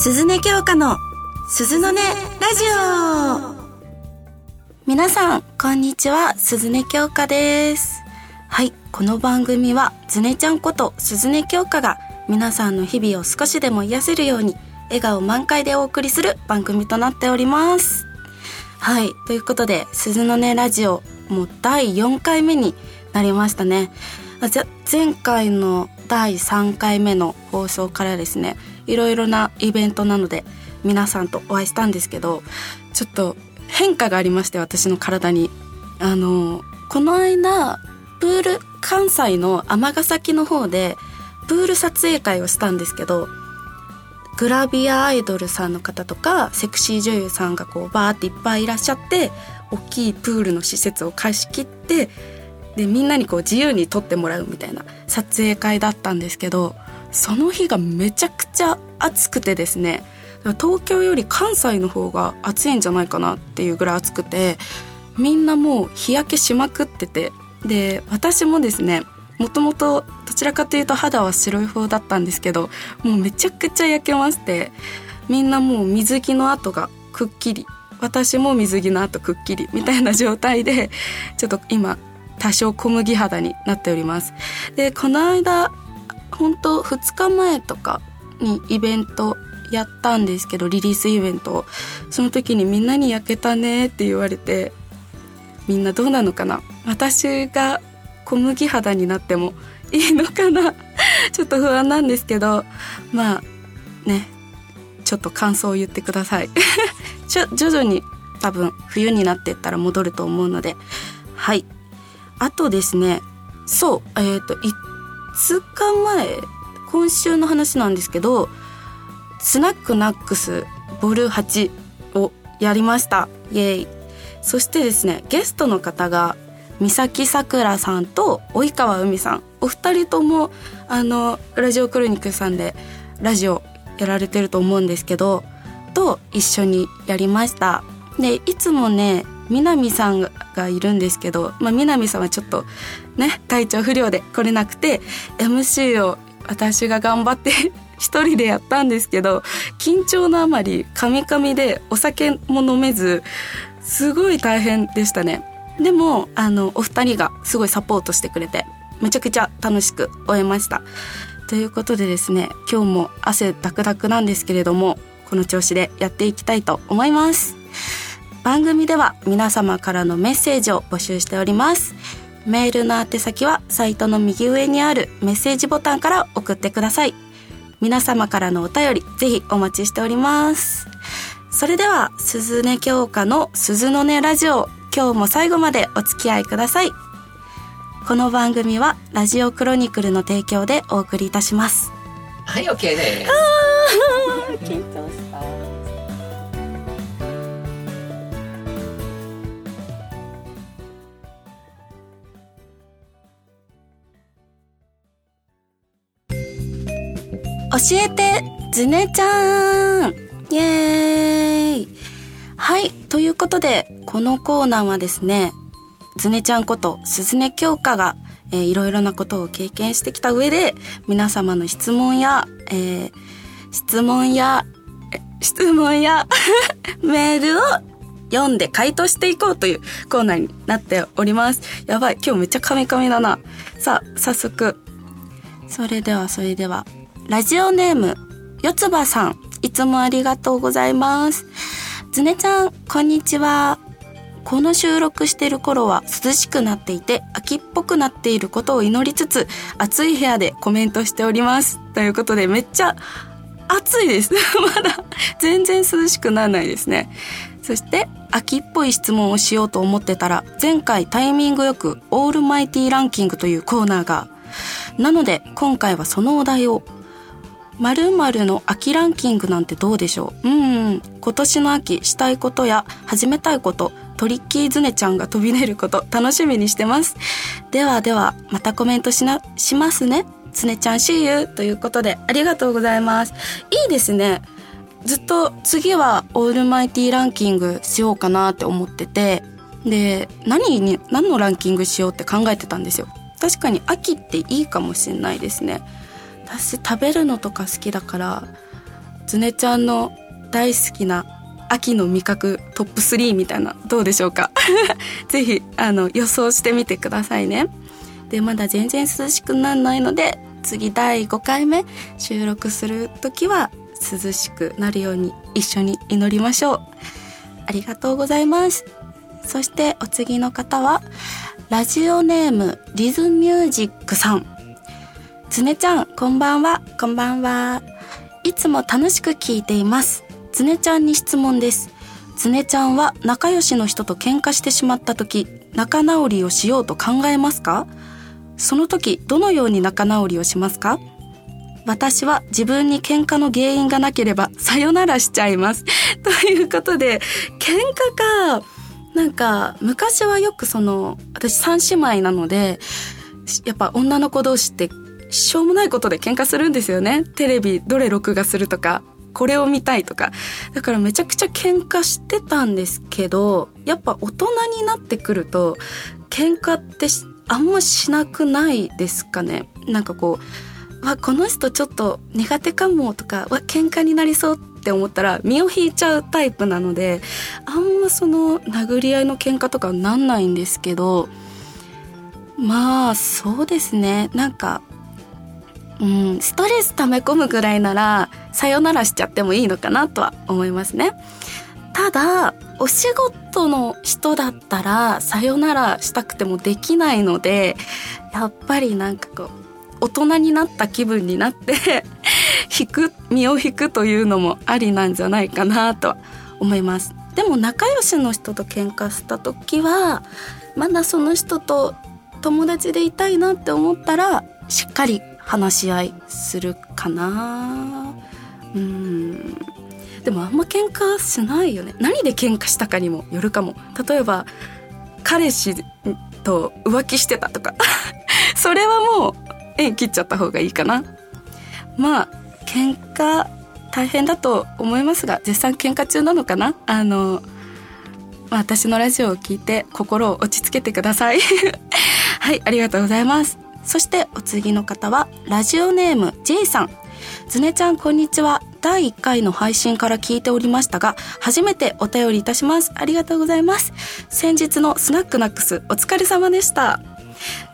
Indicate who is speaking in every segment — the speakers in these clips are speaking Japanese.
Speaker 1: 鈴音京香の鈴の音ラジオ皆さんこんにちは。鈴音京香です。はいこの番組はズネちゃんこと鈴音京香が皆さんの日々を少しでも癒せるように笑顔満開でお送りする番組となっております。はいということで鈴の音ラジオもう第4回目になりましたね。前回の第3回目の放送からですねいろいろなイベントなので皆さんとお会いしたんですけどちょっと変化がありまして私の体に。あのこの間プール関西の尼崎の方でプール撮影会をしたんですけどグラビアアイドルさんの方とかセクシー女優さんがこうバーっていっぱいいらっしゃって大きいプールの施設を貸し切ってでみんなにこう自由に撮ってもらうみたいな撮影会だったんですけどその日がめちゃくちゃ暑くてですね東京より関西の方が暑いんじゃないかなっていうぐらい暑くてみんなもう日焼けしまくっててで私もですねもともとどちらかというと肌は白い方だったんですけどもうめちゃくちゃ焼けましてみんなもう水着の跡がくっきり私も水着の跡くっきりみたいな状態でちょっと今多少小麦肌になっております。でこの間本当2日前とかにイベントやったんですけどリリースイベントその時にみんなに焼けたねって言われてみんなどうなのかな？私が小麦肌になってもいいのかな？ちょっと不安なんですけどまあねちょっと感想を言ってください。ちょ徐々に多分冬になってったら戻ると思うので。はい。あとですねそうえっ、ー、と2日前今週の話なんですけどスナックナックスボル8をやりました。イエイ。そしてですねゲストの方が三崎さくらさんと及川海さん。お二人ともあのラジオクロニックさんでラジオやられてると思うんですけどと一緒にやりました。でいつもね南さんがいるんですけど、まあ、南さんはちょっとね体調不良で来れなくて MC を私が頑張って 一人でやったんですけど緊張のあまりカミカミでお酒も飲めずすごい大変でしたね。でもあのお二人がすごいサポートしてくれてめちゃくちゃ楽しく終えました。ということでですね今日も汗ダクダクなんですけれどもこの調子でやっていきたいと思います。番組では皆様からのメッセージを募集しております。メールの宛先はサイトの右上にあるメッセージボタンから送ってください。皆様からのお便りぜひお待ちしております。それでは鈴音京香の鈴の音ラジオ今日も最後までお付き合いください。この番組はラジオクロニクルの提供でお送りいたします。
Speaker 2: はい OK です。
Speaker 1: 緊張したえてズネちゃんイエーイはいということでこのコーナーはですねズネちゃんこと鈴音京香が、えー、いろいろなことを経験してきた上で皆様の質問や、えー、質問や質問や メールを読んで回答していこうというコーナーになっております。やばい、今日めっちゃカミカミだな。さあ、早速。それでは、それでは、ラジオネーム、よつばさん、いつもありがとうございます。ずねちゃん、こんにちは。この収録してる頃は涼しくなっていて、秋っぽくなっていることを祈りつつ、暑い部屋でコメントしております。ということで、めっちゃ暑いです。まだ全然涼しくならないですね。そして、秋っぽい質問をしようと思ってたら、前回タイミングよくオールマイティランキングというコーナーが、なので今回はそのお題を〇〇の秋ランキングなんてどうでしょう？うん、今年の秋したいことや始めたいこと、トリッキーズネちゃんが飛び出ること楽しみにしてます。ではでは、またコメントしな、しますね。つねちゃん See you! ということでありがとうございます。いいですね。ずっと次はオールマイティランキングしようかなって思ってて、で、何に、何のランキングしようって考えてたんですよ。確かに秋っていいかもしれないですね。私食べるのとか好きだからズネちゃんの大好きな秋の味覚トップ3みたいなどうでしょうか？ぜひあの予想してみてくださいね。でまだ全然涼しくならないので次第5回目収録する時は涼しくなるように一緒に祈りましょう。ありがとうございます。そしてお次の方はラジオネームリズミュージックさん。つねちゃんこんばんは。こんばんは。いつも楽しく聞いています。つねちゃんに質問です。つねちゃんは仲良しの人と喧嘩してしまった時仲直りをしようと考えますか？その時どのように仲直りをしますか？私は自分に喧嘩の原因がなければさよならしちゃいます。ということで、喧嘩か、なんか昔はよくその、私三姉妹なので、やっぱ女の子同士ってしょうもないことで喧嘩するんですよね。テレビどれ録画するとか、これを見たいとか。だからめちゃくちゃ喧嘩してたんですけど、やっぱ大人になってくると、喧嘩ってあんましなくないですかね。なんかこう、わ、この人ちょっと苦手かもとか、わ、喧嘩になりそうって思ったら身を引いちゃうタイプなので、あんまその殴り合いの喧嘩とかなんないんですけど、まあそうですね。なんかうん、ストレス溜め込むぐらいなら、さよならしちゃってもいいのかなとは思いますね。ただ、お仕事の人だったら、さよならしたくてもできないので、やっぱりなんかこう、大人になった気分になって 引く、身を引くというのもありなんじゃないかなと思います。でも仲良しの人と喧嘩した時は、まだその人と友達でいたいなって思ったら、しっかり話し合いするかな。うん。でもあんま喧嘩しないよね。何で喧嘩したかにもよるかも。例えば彼氏と浮気してたとか。それはもう縁切っちゃった方がいいかな。まあ喧嘩大変だと思いますが絶賛喧嘩中なのかな。あの、私のラジオを聞いて心を落ち着けてください。はいありがとうございます。そしてお次の方はラジオネーム J さん。ずねちゃんこんにちは。第1回の配信から聞いておりましたが初めてお便りいたします。ありがとうございます。先日のスナックナックスお疲れ様でした。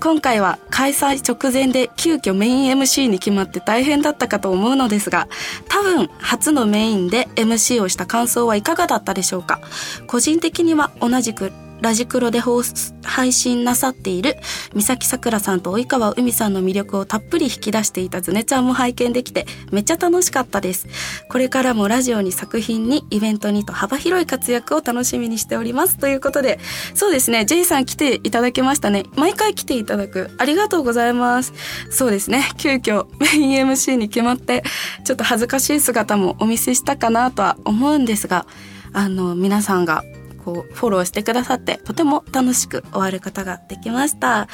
Speaker 1: 今回は開催直前で急遽メイン MC に決まって大変だったかと思うのですが多分初のメインで MC をした感想はいかがだったでしょうか。個人的には同じくラジクロで放配信なさっている三崎さくらさんと及川海さんの魅力をたっぷり引き出していたズネちゃんも拝見できてめっちゃ楽しかったです。これからもラジオに作品にイベントにと幅広い活躍を楽しみにしております。ということで、そうですね、J さん来ていただきましたね。毎回来ていただく。ありがとうございます。そうですね、急遽メイン MC に決まって、ちょっと恥ずかしい姿もお見せしたかなとは思うんですが、あの、皆さんがこう、フォローしてくださって、とても楽しく終わることができました。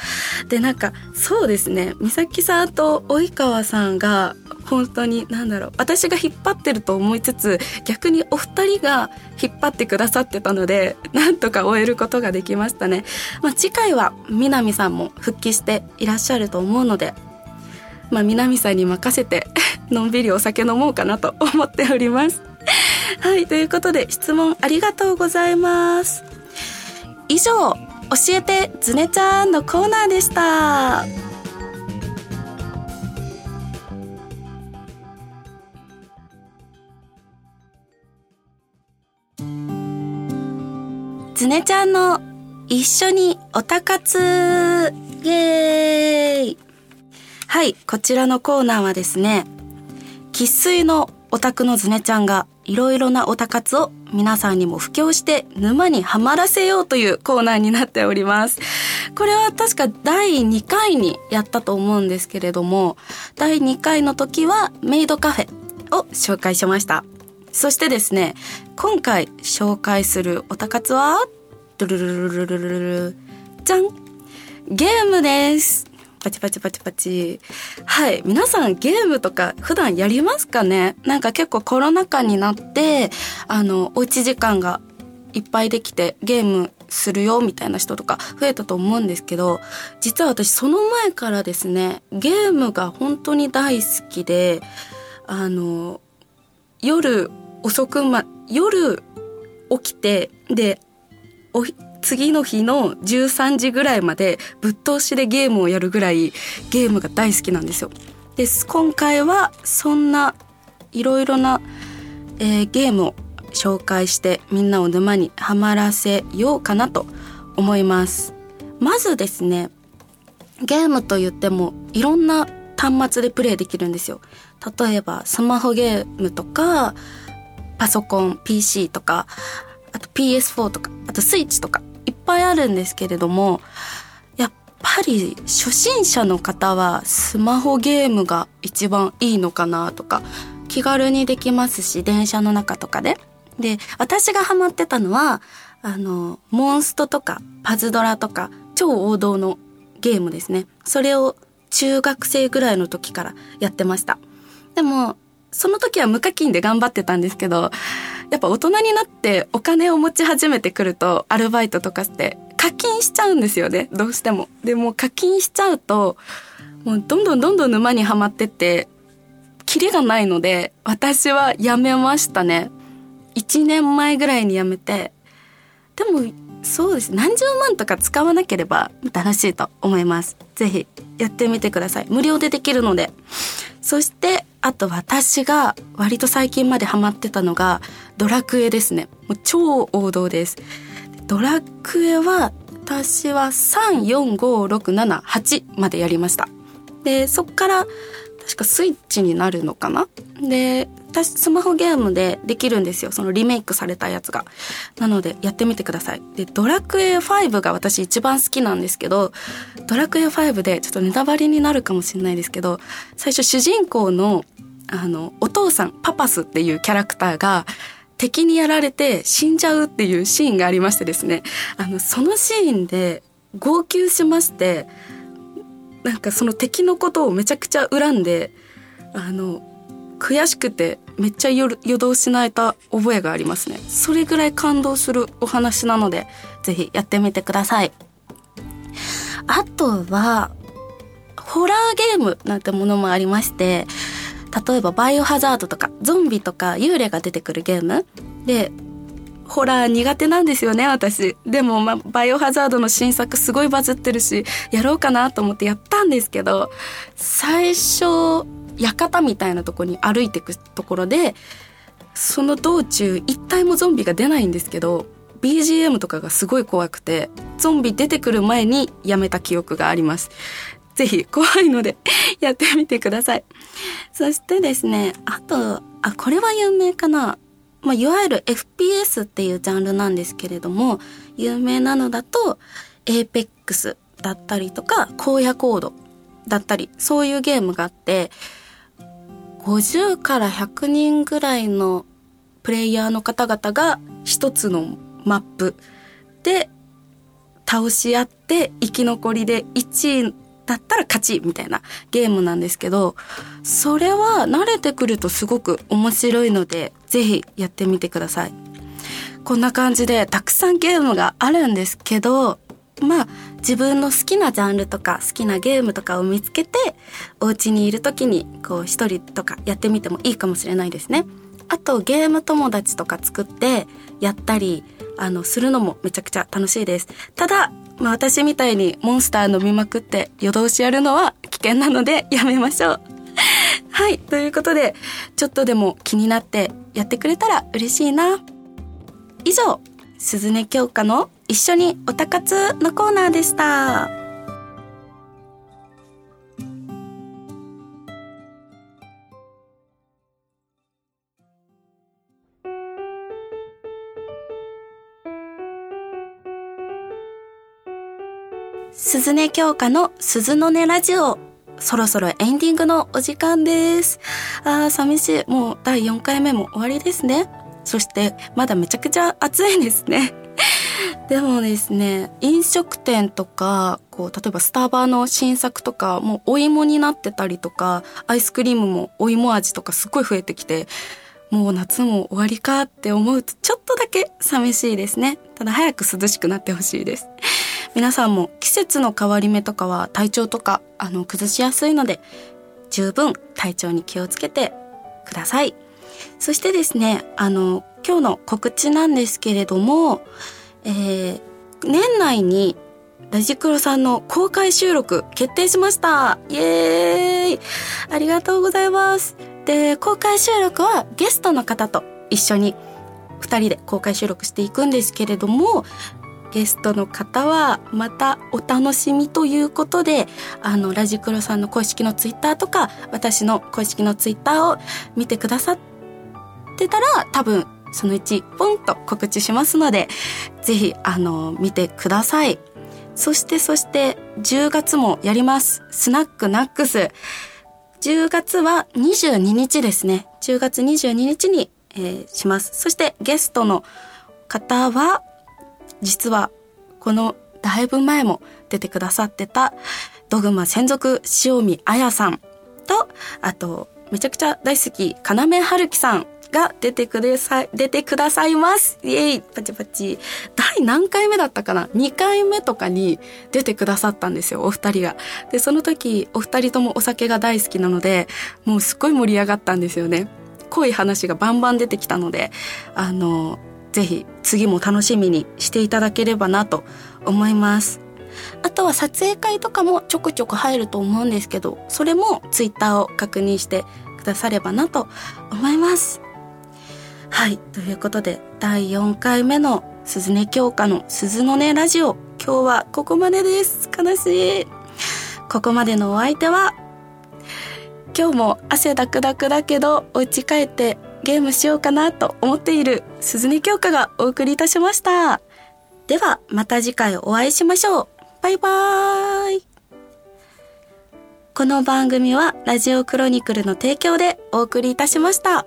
Speaker 1: で、なんか、そうですね、美咲さんと及川さんが、本当に、なんだろう、私が引っ張ってると思いつつ、逆にお二人が引っ張ってくださってたので、なんとか終えることができましたね。まあ、次回は、南さんも復帰していらっしゃると思うので、まあ、南さんに任せて、のんびりお酒飲もうかなと思っております。はい、ということで質問ありがとうございます。以上、教えてズネちゃんのコーナーでした。ズネちゃんの一緒におたかつイエーイはい、こちらのコーナーはですね、生粋のオタクのズネちゃんがいろいろなオタ活を皆さんにも布教して沼にはまらせようというコーナーになっております。これは確か第2回にやったと思うんですけれども、第2回の時はメイドカフェを紹介しました。そしてですね、今回紹介するオタ活は、ドゥルルルルルルルルじゃんゲームですパチパチパチパチ。はい。皆さんゲームとか普段やりますかね？なんか結構コロナ禍になって、あの、おうち時間がいっぱいできてゲームするよみたいな人とか増えたと思うんですけど、実は私その前からですね、ゲームが本当に大好きで、あの、夜遅くま夜起きてでお次の日の13時ぐらいまでぶっ通しでゲームをやるぐらいゲームが大好きなんですよ。で今回はそんないろいろな、えー、ゲームを紹介してみんなを沼にはまらせようかなと思います。まずですねゲームといってもいろんな端末でプレイできるんですよ。例えばスマホゲームとかパソコン PC とかあと PS4 とかあとスイッチとかいっぱいあるんですけれどもやっぱり初心者の方はスマホゲームが一番いいのかなとか気軽にできますし電車の中とかで。で私がハマってたのはあのモンストとかパズドラとか超王道のゲームですねそれを中学生ぐらいの時からやってましたでもその時は無課金で頑張ってたんですけどやっぱ大人になってお金を持ち始めてくるとアルバイトとかして課金しちゃうんですよね。どうしても。でも課金しちゃうともうどんどんどんどん沼にはまってってキリがないので私はやめましたね。1年前ぐらいにやめて。でもそうです。何十万とか使わなければ楽しいと思います。是非やってみてください。無料でできるので。そしてあと私が割と最近までハマってたのがドラクエですね。もう超王道です。ドラクエは私は3、4、5、6、7、8までやりました。でそっから確かスイッチになるのかな？で私スマホゲームでできるんですよ。そのリメイクされたやつが。なのでやってみてください。でドラクエ5が私一番好きなんですけどドラクエ5でちょっとネタバレになるかもしれないですけど最初主人公のあのお父さんパパスっていうキャラクターが敵にやられて死んじゃうっていうシーンがありましてですね。あのそのシーンで号泣しましてなんかその敵のことをめちゃくちゃ恨んであの悔しくてめっちゃ夜夜通し泣いた覚えがありますね。それぐらい感動するお話なのでぜひやってみてください。あとはホラーゲームなんてものもありまして例えばバイオハザードとかゾンビとか幽霊が出てくるゲーム。でホラー苦手なんですよね、私。でも、まバイオハザードの新作すごいバズってるし、やろうかなと思ってやったんですけど、最初、館みたいなとこに歩いていくところで、その道中、一体もゾンビが出ないんですけど、BGM とかがすごい怖くて、ゾンビ出てくる前にやめた記憶があります。ぜひ、怖いので やってみてください。そしてですね、あと、あ、これは有名かなまあ、いわゆる FPS っていうジャンルなんですけれども、有名なのだと、Apex だったりとか、荒野コードだったり、そういうゲームがあって、50から100人ぐらいのプレイヤーの方々が一つのマップで倒し合って生き残りで1位だったら勝ちみたいなゲームなんですけど、それは慣れてくるとすごく面白いので、ぜひやってみてください。こんな感じでたくさんゲームがあるんですけど、まあ自分の好きなジャンルとか好きなゲームとかを見つけてお家にいる時にこう一人とかやってみてもいいかもしれないですね。あとゲーム友達とか作ってやったりあのするのもめちゃくちゃ楽しいです。ただまあ、私みたいにモンスター飲みまくって夜通しやるのは危険なのでやめましょう。はい。ということで、ちょっとでも気になってやってくれたら嬉しいな。以上、鈴音京香の一緒におたかつのコーナーでした。鈴音京香の鈴の音ラジオ。そろそろエンディングのお時間です。あー、寂しい。もう第4回目も終わりですね。そして、まだめちゃくちゃ暑いですね。でもですね、飲食店とか、こう、例えばスタバの新作とか、もうお芋になってたりとか、アイスクリームもお芋味とかすっごい増えてきて、もう夏も終わりかって思うとちょっとだけ寂しいですね。ただ早く涼しくなってほしいです。皆さんも季節の変わり目とかは体調とかあの崩しやすいので十分体調に気をつけてください。そしてですね、あの、今日の告知なんですけれども、えー、年内にラジクロさんの公開収録決定しました。イエーイ。ありがとうございます。で、公開収録はゲストの方と一緒に二人で公開収録していくんですけれども、ゲストの方はまたお楽しみということで、あの、ラジクロさんの公式のツイッターとか、私の公式のツイッターを見てくださってたら、多分、そのうち、ポンと告知しますので、ぜひ、あの、見てください。そして、そして、10月もやります。スナックナックス。10月は22日ですね。10月22日に、えー、します。そしてゲストの方は、実はこのだいぶ前も出てくださってたドグマ専属塩見彩さんと、あと、めちゃくちゃ大好き、要春樹さんが出てください、出てくださいます。イエイパチパチ。第何回目だったかな ?2 回目とかに出てくださったんですよ、お二人が。で、その時、お二人ともお酒が大好きなので、もうすっごい盛り上がったんですよね。濃い話がバンバン出てきたので、あの、ぜひ次も楽しみにしていただければなと思います。あとは撮影会とかもちょくちょく入ると思うんですけど、それもツイッターを確認してくださればなと思います。はい。ということで、第4回目の鈴音京香の鈴の音ラジオ。今日はここまでです。悲しい。ここまでのお相手は、今日も汗だくだくだけど、お家帰ってゲームしようかなと思っている鈴音京香がお送りいたしました。では、また次回お会いしましょう。バイバーイ。この番組はラジオクロニクルの提供でお送りいたしました。